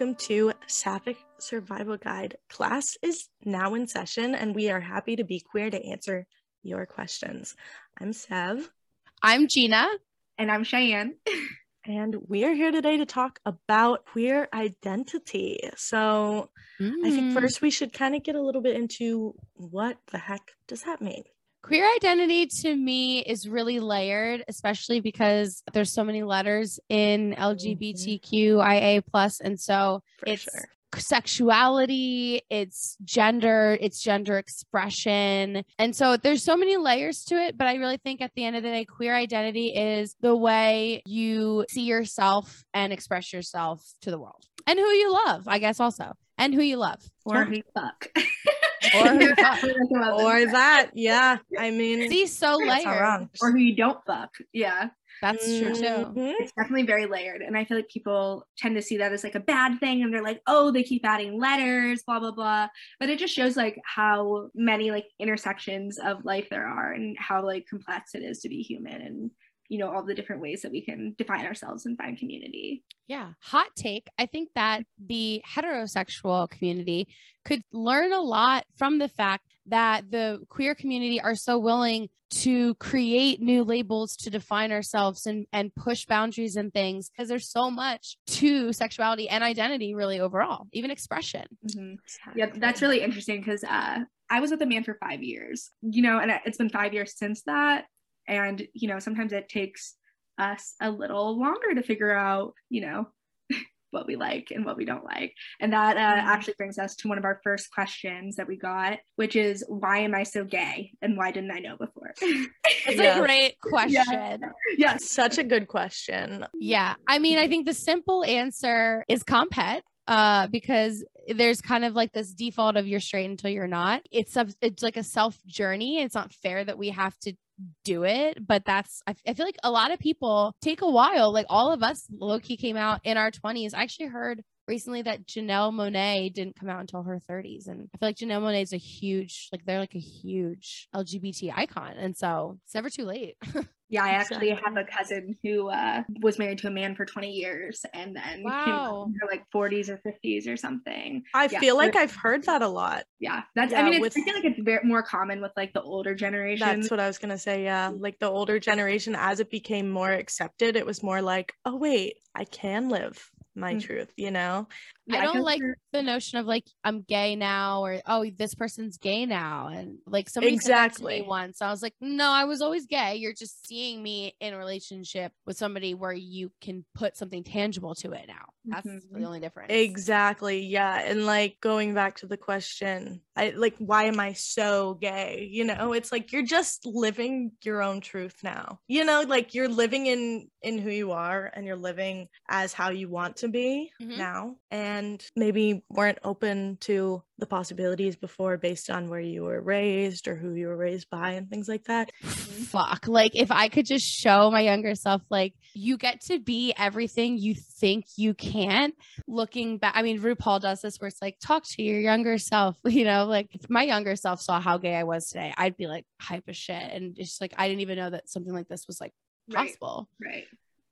welcome to Sapphic Survival Guide. Class is now in session, and we are happy to be queer to answer your questions. I'm Sev. I'm Gina. And I'm Cheyenne. And we are here today to talk about queer identity. So, mm. I think mm. first we should kind of get a little bit into what the heck does that mean? Queer identity to me is really layered, especially because there's so many letters in mm-hmm. LGBTQIA plus, and so For it's sure. sexuality, it's gender, it's gender expression, and so there's so many layers to it. But I really think at the end of the day, queer identity is the way you see yourself and express yourself to the world, and who you love, I guess, also, and who you love or who you fuck. or or that. Yeah, I mean, see, so layered. Or who you don't fuck. Yeah. That's true too. Mm-hmm. It's definitely very layered. And I feel like people tend to see that as like a bad thing and they're like, oh, they keep adding letters, blah, blah, blah. But it just shows like how many like intersections of life there are and how like complex it is to be human and you know all the different ways that we can define ourselves and find community. Yeah. Hot take i think that the heterosexual community could learn a lot from the fact that the queer community are so willing to create new labels to define ourselves and, and push boundaries and things because there's so much to sexuality and identity really overall even expression. Mm-hmm. yeah that's really interesting because uh, i was with a man for five years you know and it's been five years since that and you know sometimes it takes us a little longer to figure out you know what we like and what we don't like and that uh, mm-hmm. actually brings us to one of our first questions that we got which is why am i so gay and why didn't i know before it's yeah. a great question yeah. yeah such a good question yeah i mean i think the simple answer is comphet uh, because there's kind of like this default of you're straight until you're not. It's a, it's like a self journey. It's not fair that we have to do it but that's I, feel like a lot of people take a while like all of us low-key came out in our 20s i actually heard recently that janelle monáe didn't come out until her 30s and i feel like janelle monáe is a huge like they're like a huge lgbt icon and so it's never too late Yeah, I actually have a cousin who uh, was married to a man for 20 years and then wow. came in her like 40s or 50s or something. I yeah. feel like I've heard that a lot. Yeah, that's. Yeah, I mean, with, I feel like it's very, more common with like the older generation. That's what I was gonna say. Yeah, like the older generation, as it became more accepted, it was more like, oh wait, I can live my mm-hmm. truth, you know? Yeah, I don't like the notion of like I'm gay now or oh this person's gay now and like somebody exactly said once. I was like, no, I was always gay. You're just seeing me in a relationship with somebody where you can put something tangible to it now. That's mm-hmm. the only difference. Exactly. Yeah. And like going back to the question, I like why am I so gay? You know, it's like you're just living your own truth now. You know, like you're living in in who you are and you're living as how you want to be mm-hmm. now. And maybe weren't open to the possibilities before based on where you were raised or who you were raised by and things like that. Mm-hmm. Fuck. Like if I could just show my younger self, like you get to be everything you think you can't. Looking back, I mean, RuPaul does this where it's like, talk to your younger self. You know, like if my younger self saw how gay I was today, I'd be like hype as shit. And it's like, I didn't even know that something like this was like possible. Right. right.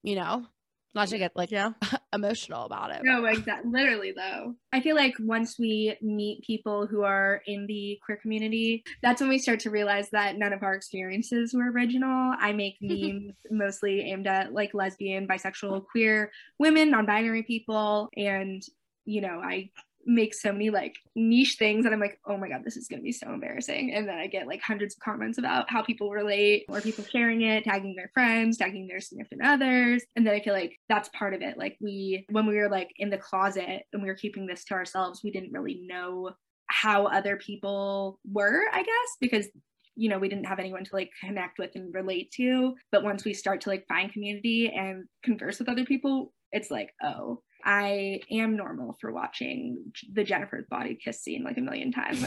You know? Not to get like yeah emotional about it. No, exactly. Literally though, I feel like once we meet people who are in the queer community, that's when we start to realize that none of our experiences were original. I make memes mostly aimed at like lesbian, bisexual, queer women, non-binary people, and you know, I make so many like niche things and I'm like, oh my God, this is gonna be so embarrassing. And then I get like hundreds of comments about how people relate or people sharing it, tagging their friends, tagging their significant others. And then I feel like that's part of it. Like we when we were like in the closet and we were keeping this to ourselves, we didn't really know how other people were, I guess, because you know we didn't have anyone to like connect with and relate to but once we start to like find community and converse with other people it's like oh I am normal for watching the Jennifer's body kiss scene like a million times.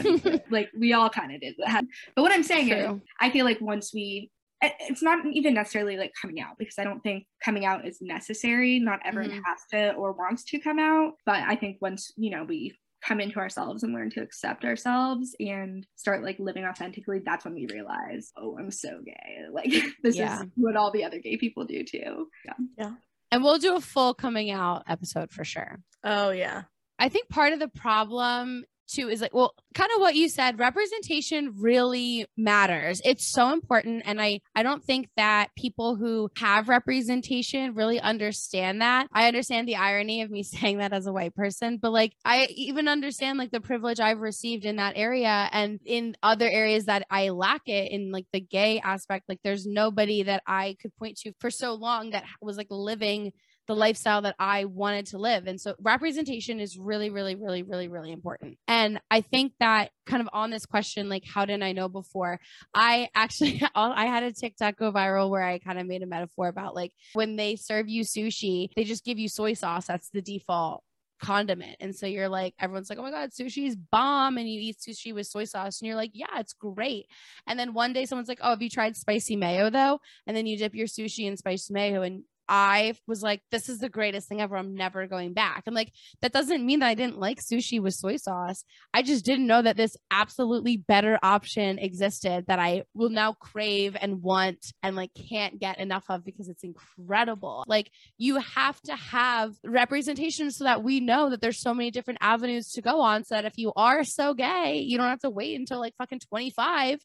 like we all kind of did that. But what I'm saying True. is, I feel like once we, it's not even necessarily like coming out because I don't think coming out is necessary. Not everyone mm-hmm. has to or wants to come out. But I think once, you know, we come into ourselves and learn to accept ourselves and start like living authentically that's when we realize oh i'm so gay like this yeah. is what all the other gay people do too yeah yeah And we'll do a full coming out episode for sure. Oh yeah. I think part of the problem too is like well kind of what you said representation really matters. It's so important and i i don't think that people who have representation really understand that. I understand the irony of me saying that as a white person but like i even understand like the privilege i've received in that area and in other areas that i lack it in like the gay aspect. Like there's nobody that i could point to for so long that was like living the lifestyle that I wanted to live. And so representation is really, really, really, really, really important. And I think that kind of on this question, like, how didn't I know before? I actually, I had a TikTok go viral where I kind of made a metaphor about like when they serve you sushi, they just give you soy sauce. That's the default condiment. And so you're like, everyone's like, oh my God, sushi is bomb. And you eat sushi with soy sauce. And you're like, yeah, it's great. And then one day someone's like, oh, have you tried spicy mayo though? And then you dip your sushi in spicy mayo and I was like, this is the greatest thing ever. I'm never going back. And like, that doesn't mean that I didn't like sushi with soy sauce. I just didn't know that this absolutely better option existed that I will now crave and want and like can't get enough of because it's incredible. Like, you have to have representation so that we know that there's so many different avenues to go on. So that if you are so gay, you don't have to wait until like fucking 25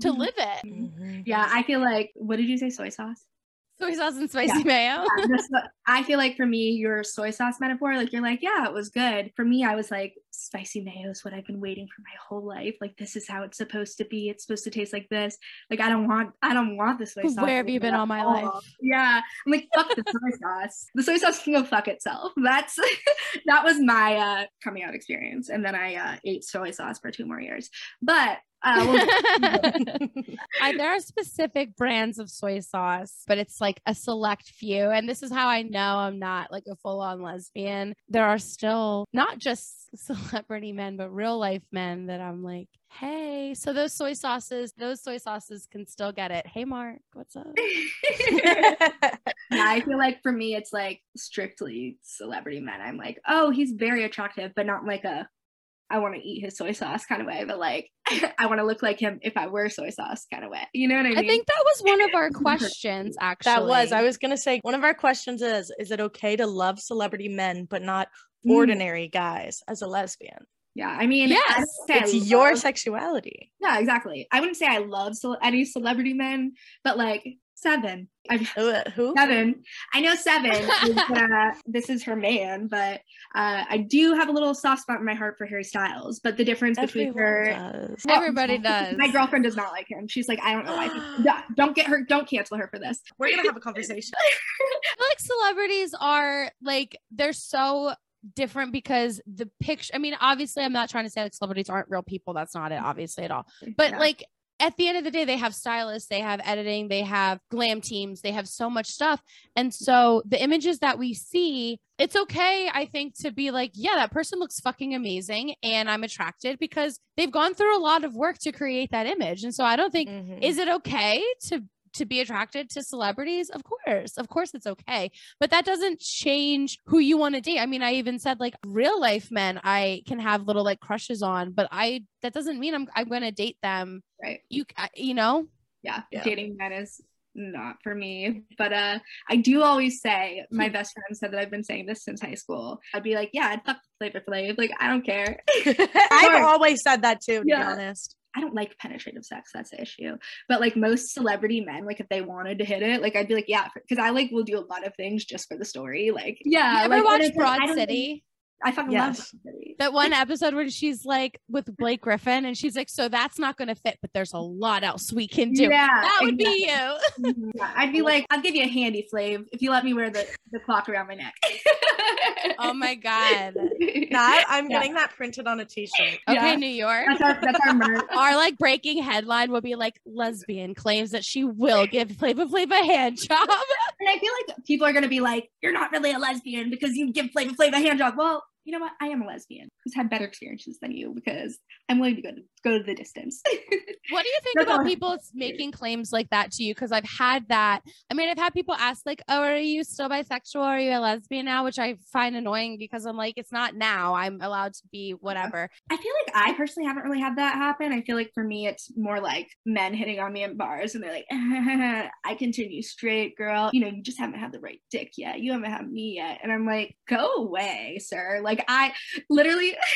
to mm-hmm. live it. Mm-hmm. Yeah, I feel like, what did you say? Soy sauce? Soy sauce and spicy yeah. mayo. Yeah, I feel like for me, your soy sauce metaphor, like you're like, yeah, it was good. For me, I was like, spicy mayo is what I've been waiting for my whole life. Like this is how it's supposed to be. It's supposed to taste like this. Like I don't want, I don't want the soy sauce. Where have you been all my life? Yeah, I'm like, fuck the soy sauce. The soy sauce can go fuck itself. That's that was my uh, coming out experience, and then I uh, ate soy sauce for two more years. But uh, I, there are specific brands of soy sauce, but it's like a select few. And this is how I know I'm not like a full on lesbian. There are still not just celebrity men, but real life men that I'm like, hey, so those soy sauces, those soy sauces can still get it. Hey, Mark, what's up? yeah, I feel like for me, it's like strictly celebrity men. I'm like, oh, he's very attractive, but not like a I want to eat his soy sauce kind of way, but like I want to look like him if I wear soy sauce kind of way. You know what I mean? I think that was one of our questions actually. That was. I was going to say one of our questions is is it okay to love celebrity men but not mm. ordinary mm. guys as a lesbian? Yeah, I mean, yes, it's love, your sexuality. Yeah, exactly. I wouldn't say I love ce- any celebrity men, but like seven. I, Who? Seven. I know seven. is, uh, this is her man, but uh, I do have a little soft spot in my heart for Harry Styles. But the difference Everyone between her, does. Well, everybody does. My girlfriend does not like him. She's like, I don't know why. don't get her. Don't cancel her for this. We're gonna have a conversation. like celebrities are like they're so different because the picture i mean obviously i'm not trying to say like celebrities aren't real people that's not it obviously at all but yeah. like at the end of the day, they have stylists, they have editing, they have glam teams, they have so much stuff. And so the images that we see, it's okay, I think, to be like, yeah, that person looks fucking amazing and I'm attracted because they've gone through a lot of work to create that image. And so I don't think, mm-hmm. is it okay to to be attracted to celebrities? Of course, of course it's okay. But that doesn't change who you want to date. I mean, I even said like real life men I can have little like crushes on, but I that doesn't mean I'm I'm going to date them. Right. You you know? Yeah, yeah. Dating men is not for me. But uh I do always say my best friend said that I've been saying this since high school. I'd be like, yeah, I'd fuck Flavor Flav. Like I don't care. I've always said that too, to yeah. be honest. I don't like penetrative sex. That's the issue. But like most celebrity men, like if they wanted to hit it, like I'd be like, yeah, because I like will do a lot of things just for the story. Like, yeah, you ever like, watch Broad City? I fucking yes. love Broad City. that one episode where she's like with Blake Griffin and she's like, so that's not going to fit, but there's a lot else we can do. Yeah, that would exactly. be you. Mm-hmm. yeah, I'd be like, I'll give you a handy Flav if you let me wear the, the clock around my neck. oh my God. That I'm yeah. getting that printed on a t-shirt. Okay, yeah. New York. That's our, that's our merch. Our like breaking headline will be like lesbian claims that she will give Flavor Flav a hand job. And I feel like people are going to be like, you're not really a lesbian because you give Flavor Flav a hand job. Well, you know what? I am a lesbian who's had better experiences than you because I'm willing to go to go to the distance. what do you think That's about people making claims like that to you? Because I've had that. I mean, I've had people ask, like, oh, are you still bisexual? Are you a lesbian now? Which I find annoying because I'm like, it's not now. I'm allowed to be whatever. I feel like I personally haven't really had that happen. I feel like for me, it's more like men hitting on me in bars and they're like, I continue straight, girl. You know, you just haven't had the right dick yet. You haven't had me yet. And I'm like, go away, sir. Like, I literally.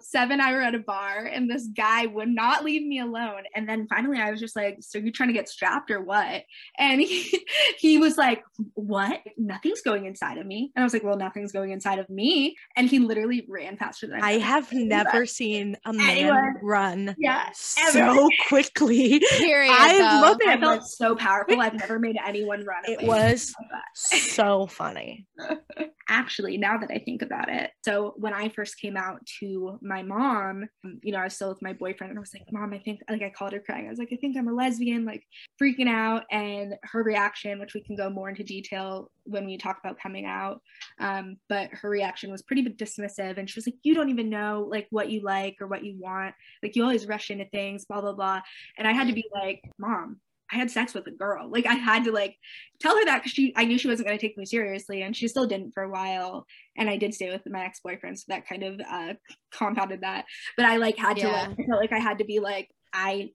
Seven, I were at a bar and this guy would not leave me alone. And then finally, I was just like, So you're trying to get strapped or what? And he, he was like, What? Nothing's going inside of me. And I was like, Well, nothing's going inside of me. And he literally ran faster than I ever have never that. seen a man Anyone. run Yeah. so quickly. Period. I though. love it. I felt so powerful. I've never made anyone run. It was so funny. actually now that i think about it so when i first came out to my mom you know i was still with my boyfriend and i was like mom i think like i called her crying. I was like i think i'm a lesbian like freaking out and her reaction which we can go more into detail when we talk about coming out um, but her reaction was pretty dismissive and she was like you don't even know like what you like or what you want. Like you always rush into things blah blah blah and i had to be like mom I had sex with a girl. Like I had to like tell her that because she I knew she wasn't going to take me seriously, and she still didn't for a while. And I did stay with my ex boyfriend, so that kind of uh, compounded that. But I like had to Yeah. like I felt like I had to be like I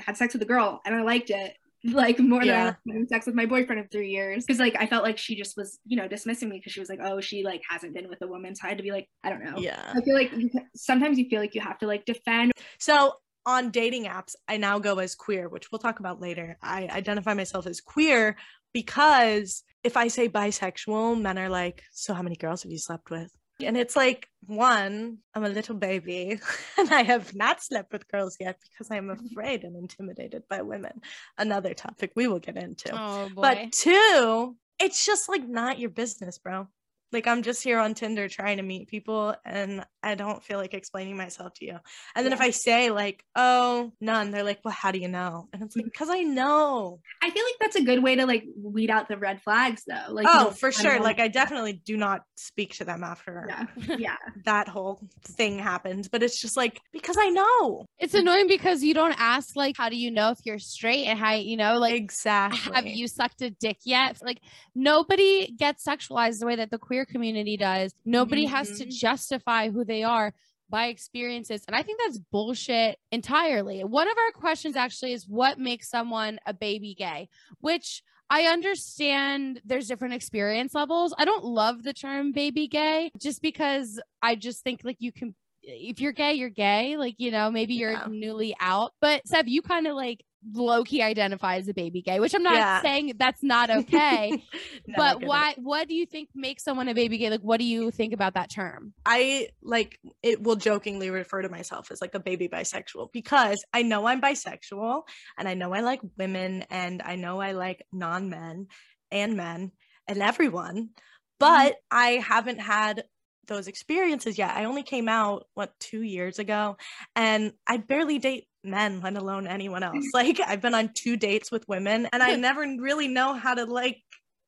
had sex with a girl and I liked it like more than I Yeah. liked having sex with my boyfriend of three years because like I felt like she just was you know dismissing me because she was like oh she like hasn't been with a woman so I had to be like I don't know Yeah. I feel like sometimes you feel like you have to like defend So on dating apps, I now go as queer, which we'll talk about later. I identify myself as queer because if I say bisexual, men are like, So how many girls have you slept with? And it's like, one, I'm a little baby and I have not slept with girls yet because I'm mm-hmm. afraid and intimidated by women. Another topic we will get into. Oh. But two, it's just like not your business, bro. Like I'm just here on Tinder trying to meet people and I don't feel like explaining myself to you. And then if I say like, oh, none, they're like, well, how do you know? And it's like, mm-hmm. because I know. I feel like that's a good way to like weed out the red flags though like oh, don't- for sure. Like I definitely do not speak to them after yeah yeah that whole thing happened. But it's just like, because I know. it's annoying because you don't ask like how do you know if you're straight and how you know like exactly. have you sucked a dick yet? Like nobody gets sexualized the way that the queer community does. Nobody has to Mhm. justify who they are by experiences. And I think that's bullshit entirely. One of our questions actually is what makes someone a baby gay, which I understand there's different experience levels. I don't love the term baby gay just because I just think like you can if you're gay, you're gay. Like, you know, maybe you're Yeah. newly out. But Sev, you kind of like low key identify as a baby gay, which I'm not Yeah. saying that's not okay. No, but get it. why what do you think makes someone a baby gay? Like what do you think about that term? I like it will jokingly refer to myself as like a baby bisexual because I know I'm bisexual and I know I like women and I know I like non men and men and everyone, mm-hmm. but I haven't had those experiences yet. I only came out what two years ago and I barely date men, let alone anyone else. Like I've been on two dates with women and I never really know how to like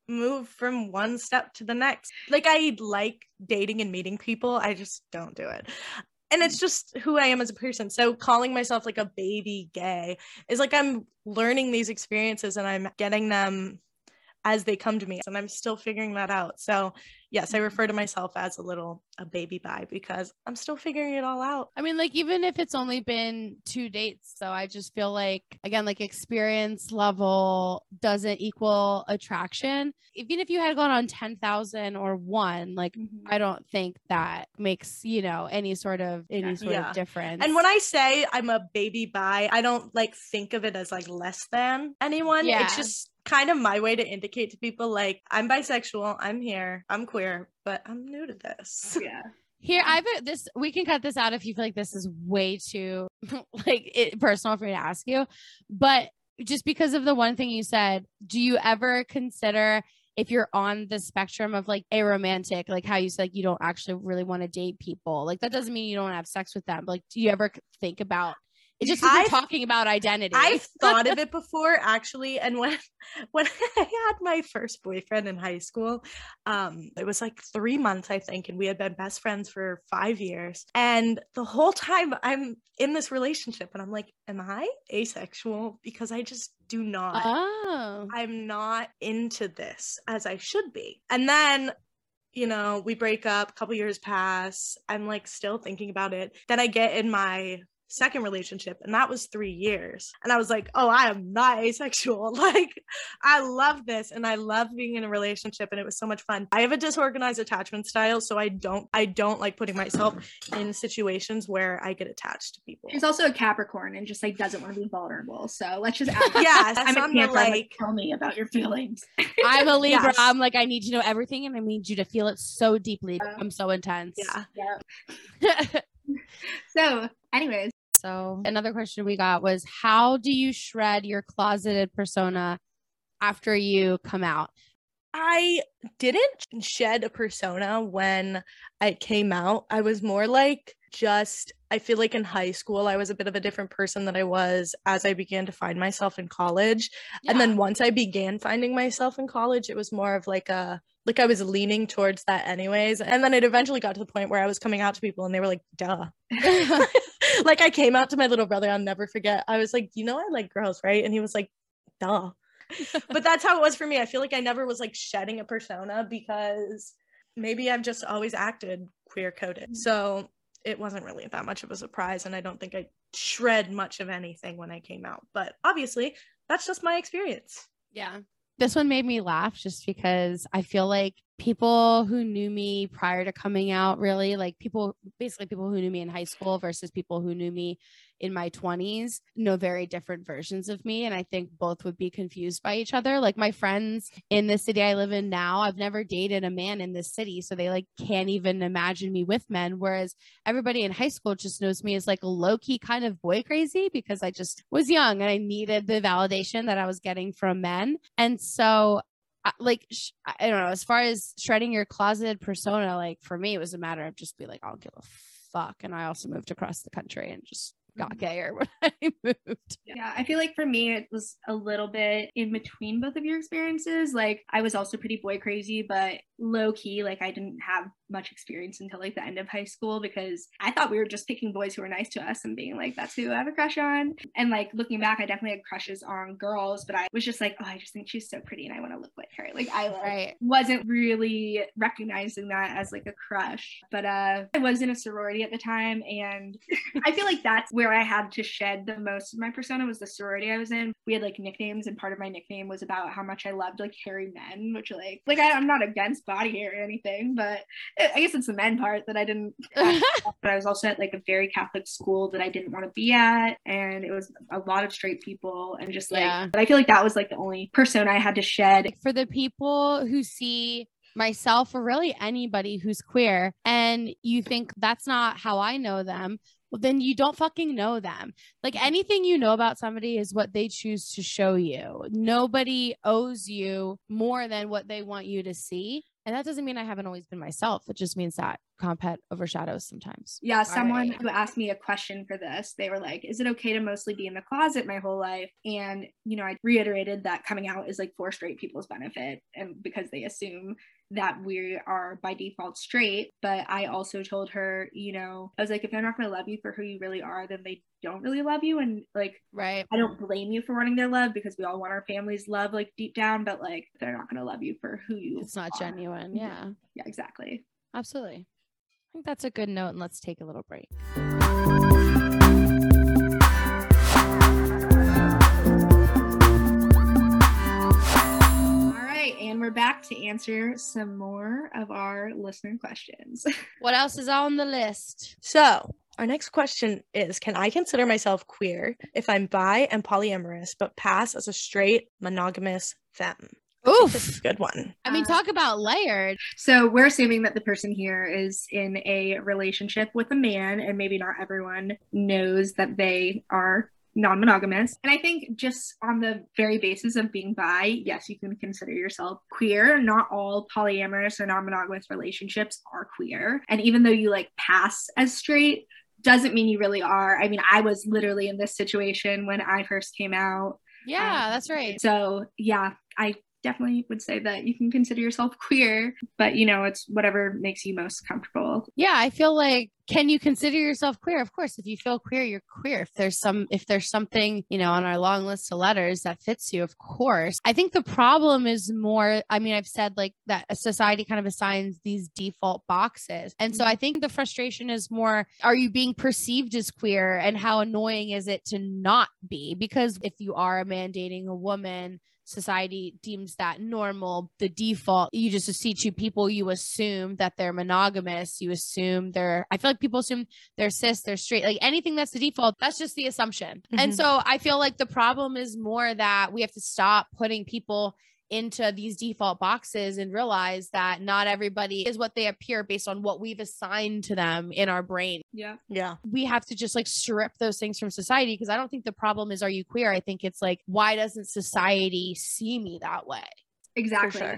move from one step to the next. Like I like dating and meeting people. I just don't do it. And it's mm. just who I am as a person. So calling myself like a baby gay is like I'm learning these experiences and I'm getting them as they come to me and I'm still figuring that out. So, yes, I refer to mm-hmm. myself as a little a baby bi because I'm still figuring it all out. I mean, like even if it's only been two dates, so I just feel like again, like experience level doesn't equal attraction. Even if you had gone on ten thousand or one, like mm-hmm. I don't think that makes you know any sort of any sort Yeah. of difference. And when I say I'm a baby bi, I don't like think of it as like less than anyone. Yeah. It's just kind of my way to indicate to people like I'm bisexual, I'm here, I'm queer, but I'm new to this. yeah Here, I've this. We can cut this out if you feel like this is way too like it, personal for me to ask you. But just because of the one thing you said, do you ever consider if you're on the spectrum of like aromantic, like how you said like you don't actually really want to date people? Like that doesn't mean you don't have sex with them. But like, do you ever think about It's just 'cause we're I've- talking about identity. I've thought of it before actually. And when when I had my first boyfriend in high school, um, it was like three months, I think, and we had been best friends for five years. And the whole time I'm in this relationship and I'm like, am I asexual? Because I just do not oh. I'm not into this as I should be. And then, you know, we break up, a couple years pass. I'm like still thinking about it. Then I get in my second relationship and that was 3 years. And I was like, "Oh, I am not asexual." Like I love this and I love being in a relationship and it was so much fun. I have a disorganized attachment style, so I don't I don't like putting myself in situations where I get attached to people. She's also a Capricorn and just like doesn't want to be vulnerable. So let's just add. Yes, I'm a I'm the, Cancer. Like, like- tell me about your feelings. I'm a Libra. Yes. I'm like, I need to know everything and I need you to feel it so deeply. I'm so intense. Yeah. So, anyways, so another question we got was how do you shred your closeted persona after you come out? I didn't shed a persona when I came out. I was more like just, I feel like in high school, I was a bit of a different person than I was as I began to find myself in college. And then once I began finding myself in college, it was more of like a, like I was leaning towards that anyways. And then it eventually got to the point where I was coming out to people and they were like, duh. like I came out to my little brother, I'll never forget. I was like, you know, I like girls, right? And he was like, duh but that's how it was for me. I feel like I never was like shedding a persona because maybe I've just always acted queer coded. Mm-hmm. So it wasn't really that much of a surprise. And I don't think I shred much of anything when I came out. But obviously, that's just my experience. Yeah. This one made me laugh just because I feel like people who knew me prior to coming out really like people basically people who knew me in high school versus people who knew me in my 20s know very different versions of me and I think both would be confused by each other. Like my friends in the city I live in now I've never dated a man in this city so they like can't even imagine me with men whereas everybody in high school just knows me as like a low key kind of boy crazy because I just was young and I needed the validation that I was getting from men. And so like I don't know as far as shredding your closeted persona like for me it was a matter of just be like I'll give a fuck and I also moved across the country and just Mm-hmm. got gayer when I moved Yeah, I feel like for me, it was a little bit in between both of your experiences. Like, I was also pretty boy crazy, but low key, like, I didn't have much experience until like the end of high school because I thought we were just picking boys who were nice to us and being like, that's who I have a crush on. And like, looking back, I definitely had crushes on girls, but I was just like, oh, I just think she's so pretty and I want to look like her. Like, I like, right wasn't really recognizing that as like a crush but uh i was in a sorority at the time and i feel like that's where i had to shed the most of my persona was the sorority i was in we had like nicknames and part of my nickname was about how much i loved like hairy men which like like I, i'm not against body hair or anything but i guess it's the men part that i didn't but i was also at like a very catholic school that i didn't want to be at and it was a lot of straight people and just like Yeah. but i feel like that was like the only persona i had to shed for the people who see myself or really anybody who's queer and you think that's not how I know them, well, then you don't fucking know them. Like anything you know about somebody is what they choose to show you. Nobody owes you more than what they want you to see. And that doesn't mean I haven't always been myself. It just means that comphet overshadows sometimes. Yeah, someone who asked me a question for this, they were like, Is it okay to mostly be in the closet my whole life? And, you know, I reiterated that coming out is like for straight people's benefit and because they assume that we are by default straight. But I also told her, you know, I was like, if they're not going to love you for who you really are, then they don't really love you. And like, Right. I don't blame you for wanting their love because we all want our family's love, like deep down, but like, they're not going to love you for who you It's not are. genuine. Yeah, Yeah, exactly. absolutely. I think that's a good note. And let's take a little break. And we're back to answer some more of our listener questions. What else is on the list? So, our next question is Can I consider myself queer if I'm bi and polyamorous, but pass as a straight monogamous femme? I think This is a good one. I mean, talk about layered. So we're assuming that the person here is in a relationship with a man, and maybe not everyone knows that they are non monogamous. And I think just on the very basis of being bi, yes, you can consider yourself queer. Not all polyamorous or non monogamous relationships are queer. And even though you like pass as straight, doesn't mean you really are. I mean, I was literally in this situation when I first came out. Yeah, Um, that's right. So, yeah, I definitely would say that you can consider yourself queer, but you know, it's whatever makes you most comfortable. Yeah, I feel like can you consider yourself queer? Of course, if you feel queer, you're queer. If there's some if there's something, you know, on our long list of letters that fits you, of course. I think the problem is more I mean, I've said like that a society kind of assigns these default boxes. And so mm-hmm. I think the frustration is more are you being perceived as queer and how annoying is it to not be? Because if you are a man dating a woman, society deems that normal the default you just see two people you assume that they're monogamous you assume they're i feel like people assume they're cis they're straight like anything that's the default that's just the assumption and Mhm. so i feel like the problem is more that we have to stop putting people into these default boxes and realize that not everybody is what they appear based on what we've assigned to them in our brain Yeah. Yeah. we have to just like strip those things from society because I don't think the problem is are you queer? I think it's like why doesn't society see me that way? Exactly. sure.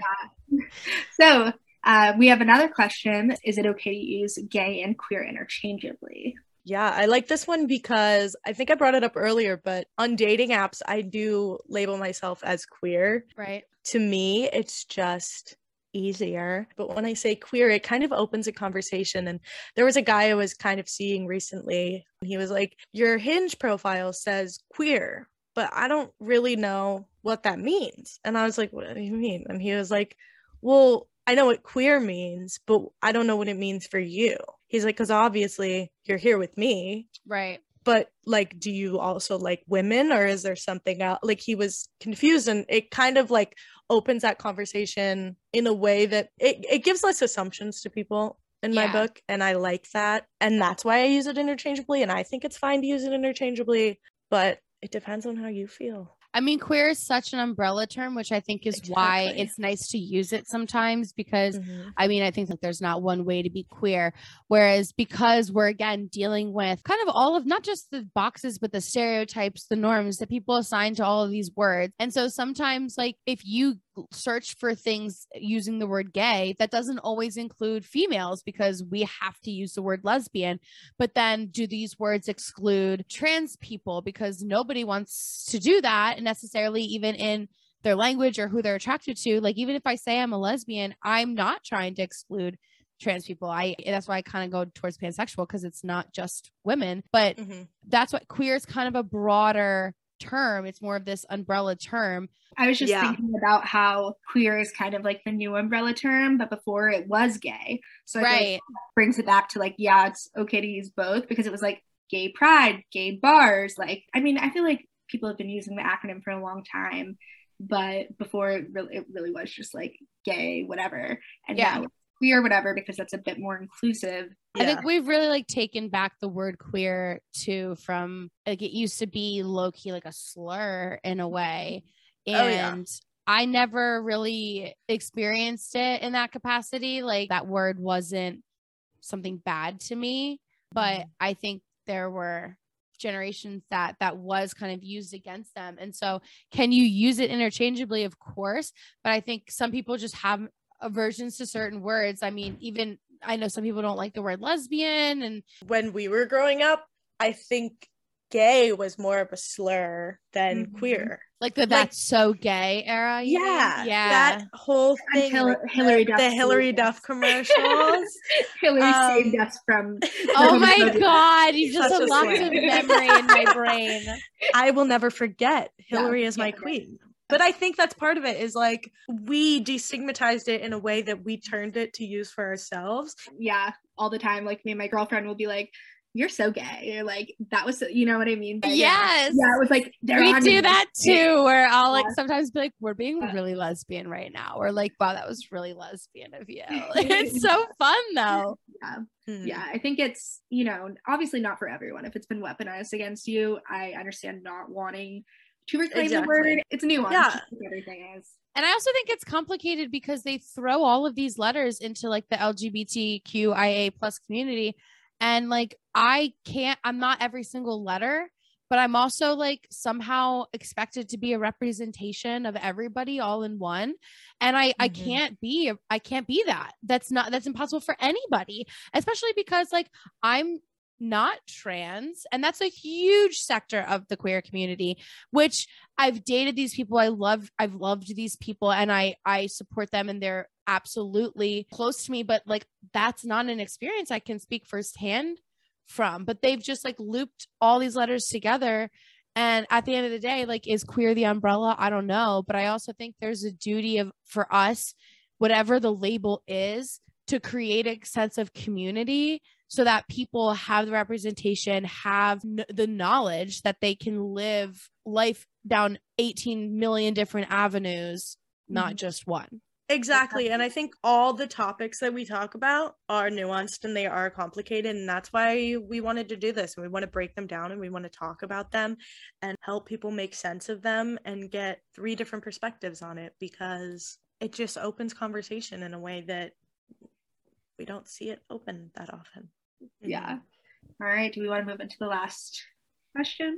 Yeah. so uh, we have another question. Is it okay to use gay and queer interchangeably? Yeah, I like this one because I think I brought it up earlier, but on dating apps, I do label myself as queer. Right. To me, it's just easier. But when I say queer, it kind of opens a conversation. And there was a guy I was kind of seeing recently. He was like, Your hinge profile says queer, but I don't really know what that means. And I was like, What do you mean? And he was like, Well, I know what queer means, but I don't know what it means for you. He's like, Because obviously you're here with me, Right. but like do you also like women or is there something else like he was confused and it kind of like opens that conversation in a way that it, it gives less assumptions to people in my Yeah. book and i like that and that's why i use it interchangeably and i think it's fine to use it interchangeably but it depends on how you feel I mean, queer is such an umbrella term, which I think is why it's nice to use it sometimes because Mhm. I mean, I think that there's not one way to be queer. Whereas because we're again dealing with kind of all of not just the boxes, but the stereotypes, the norms that people assign to all of these words. And so sometimes, like, if you search for things using the word gay, that doesn't always include females because we have to use the word lesbian. But then do these words exclude trans people? Because nobody wants to do that necessarily, even in their language or who they're attracted to. Like even if I say I'm a lesbian, I'm not trying to exclude trans people. I that's why I kind of go towards pansexual because it's not just women, but Mhm. that's what queer is kind of a broader term. It's more of this umbrella term. I was just Yeah. thinking about how queer is kind of like the new umbrella term, but before it was gay. So I think right. it brings it back to like, yeah, it's okay to use both because it was like gay pride, gay bars. Like, I mean, I feel like people have been using the acronym for a long time, but before it really, it really was just like gay, whatever. And Yeah. now it's queer, whatever, because that's a bit more inclusive. I think we've really like taken back the word queer too from like it used to be low key like a slur in a way. Oh, yeah. And I never really experienced it in that capacity. Like that word wasn't something bad to me, but Mhm. I think there were generations that that was kind of used against them. And so can you use it interchangeably? Of course, but I think some people just have aversions to certain words. I mean, even I know some people don't like the word lesbian and when we were growing up i think gay was more of a slur than Mhm. queer like the that's so gay era. you mean? yeah Yeah. that whole thing Hil- like Hilary the, Duff the hilary duff commercials Hilary Um, saved us from. Oh my homophobia. god, you just Such a unlocked a slur. memory in my brain. I will never forget Yeah, Hilary is my yeah, yeah. queen. But I think that's part of it is like we destigmatized it in a way that we turned it to use for ourselves. yeah, all the time. Like me and my girlfriend will be like, "You're so gay," or like that was, so, you know what I mean? But. Yes. Yeah, it was like they're we do me. that too, where I'll like Yeah. sometimes be like, we're being Yeah. really lesbian right now. Or like, wow, that was really lesbian of you. it's so fun though. Hmm. Yeah, I think it's you know obviously not for everyone. If it's been weaponized against you, I understand not wanting to reclaim the word. It's nuanced. Yeah. everything is. And I also think it's complicated because they throw all of these letters into like the LGBTQIA plus community. And like I can't, I'm not every single letter, but I'm also like somehow expected to be a representation of everybody all in one. And I I Mhm. can't be I can't be that. That's not that's impossible for anybody, especially because like I'm not trans. And that's a huge sector of the queer community, which I've dated these people. I love, I've loved these people and I, I support them and they're absolutely close to me. But like, that's not an experience I can speak firsthand from. But they've just like looped all these letters together. And at the end of the day, like, is queer the umbrella? I don't know. But I also think there's a duty of for us, whatever the label is, to create a sense of community so that people have the representation, have n- the knowledge that they can live life down 18 million different avenues, not Mhm. just one. Exactly. And I think all the topics that we talk about are nuanced and they are complicated. And that's why we wanted to do this. And we want to break them down and we want to talk about them and help people make sense of them and get three different perspectives on it because it just opens conversation in a way that we don't see it open that often. Yeah. Mm-hmm. All right. Do we want to move into the last question?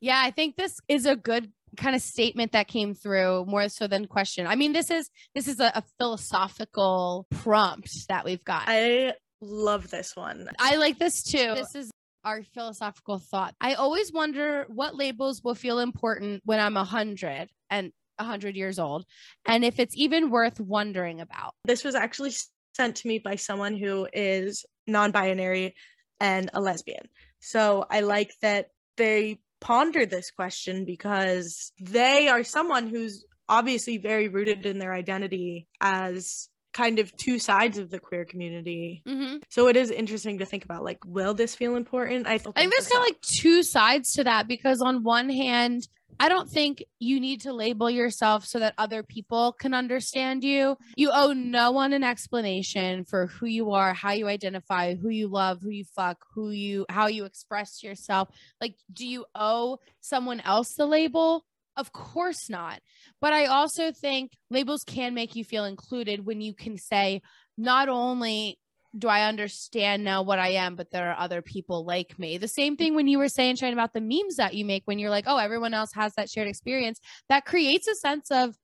Yeah, I think this is a good kind of statement that came through more so than question. I mean, this is this is a, a philosophical prompt that we've got. I love this one. I like this too. This is our philosophical thought. I always wonder what labels will feel important when I'm a hundred and a hundred years old, and if it's even worth wondering about. This was actually sent to me by someone who is non binary and a lesbian. So I like that they ponder this question because they are someone who's obviously very rooted in their identity as kind of two sides of the queer community. Mm-hmm. So it is interesting to think about like, will this feel important? I, I think there's kind of like two sides to that because on one hand, I don't think you need to label yourself so that other people can understand you. You owe no one an explanation for who you are, how you identify, who you love, who you fuck, who you how you express yourself. Like do you owe someone else the label? Of course not. But I also think labels can make you feel included when you can say not only do I understand now what I am, but there are other people like me. The same thing when you were saying, Shane, about the memes that you make when you're like, oh, everyone else has that shared experience. That creates a sense of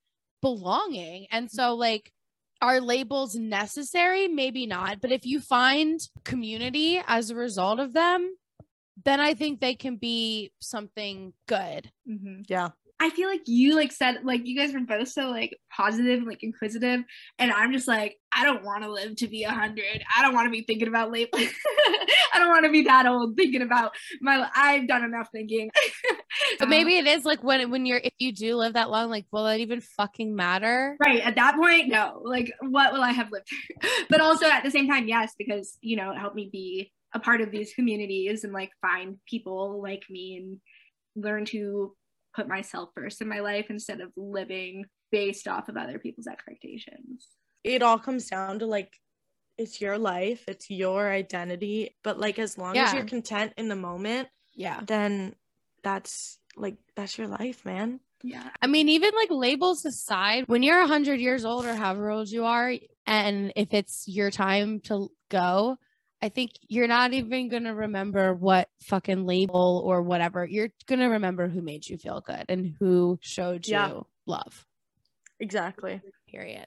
belonging. And so, like, are labels necessary? Maybe not. But if you find community as a result of them, then I think they can be something good. Mm-hmm. Yeah. I feel like you like said like you guys were both so like positive, like inquisitive, and I'm just like I don't want to live to be a hundred. I don't want to be thinking about late. I don't want to be that old thinking about my. I've done enough thinking. But maybe um, it is like when when you're if you do live that long, like will it even fucking matter? right at that point, no. Like what will I have lived? but also at the same time, yes, because you know it helped me be a part of these communities and like find people like me and learn to put myself first in my life instead of living based off of other people's expectations. It all comes down to like, it's your life, it's your identity. But like, as long as you're content in the moment, Yeah. then that's like, that's your life, man. Yeah. I mean, even like labels aside, when you're 100 years old or however old you are, and if it's your time to go, I think you're not even going to remember what fucking label or whatever. You're going to remember who made you feel good and who showed you love, Exactly. period.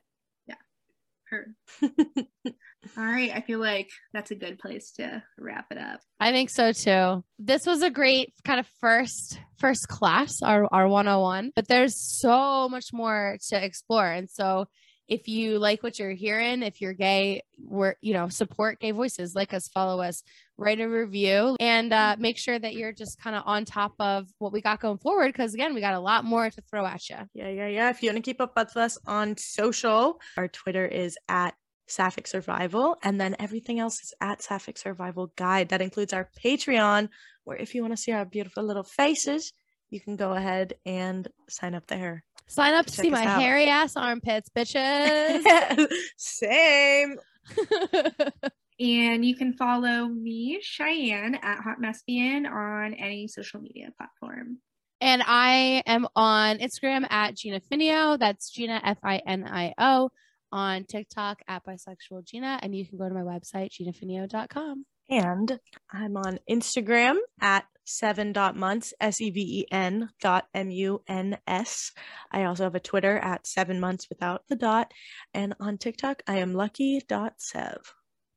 Heard. All right. I feel like that's a good place to wrap it up. I think so too. This was a great kind of first first class, our our 101, but there's so much more to explore. And so if you like what you're hearing, if you're gay, we're you know, support gay voices, like us, follow us, write a review, and uh, make sure that you're just kind of on top of what we got going forward. Cause again, we got a lot more to throw at you. Yeah, yeah, yeah. If you want to keep up with us on social, our Twitter is at Sapphic Survival, and then everything else is at Sapphic Survival Guide. That includes our Patreon, where if you want to see our beautiful little faces, you can go ahead and sign up there. Sign up to Check see my out. hairy ass armpits, bitches. Same. And you can follow me, Cheyenne, at Hot Mespian on any social media platform. And I am on Instagram at Gina Finio. That's Gina F I N I O. On TikTok at bisexual Gina. And you can go to my website, ginafinio.com. And I'm on Instagram at seven dot muns, S E V E N dot M U N S. I also have a Twitter at seven months without the dot. And on TikTok, I am lucky dot sev.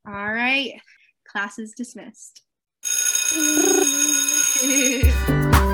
All right. Class is dismissed.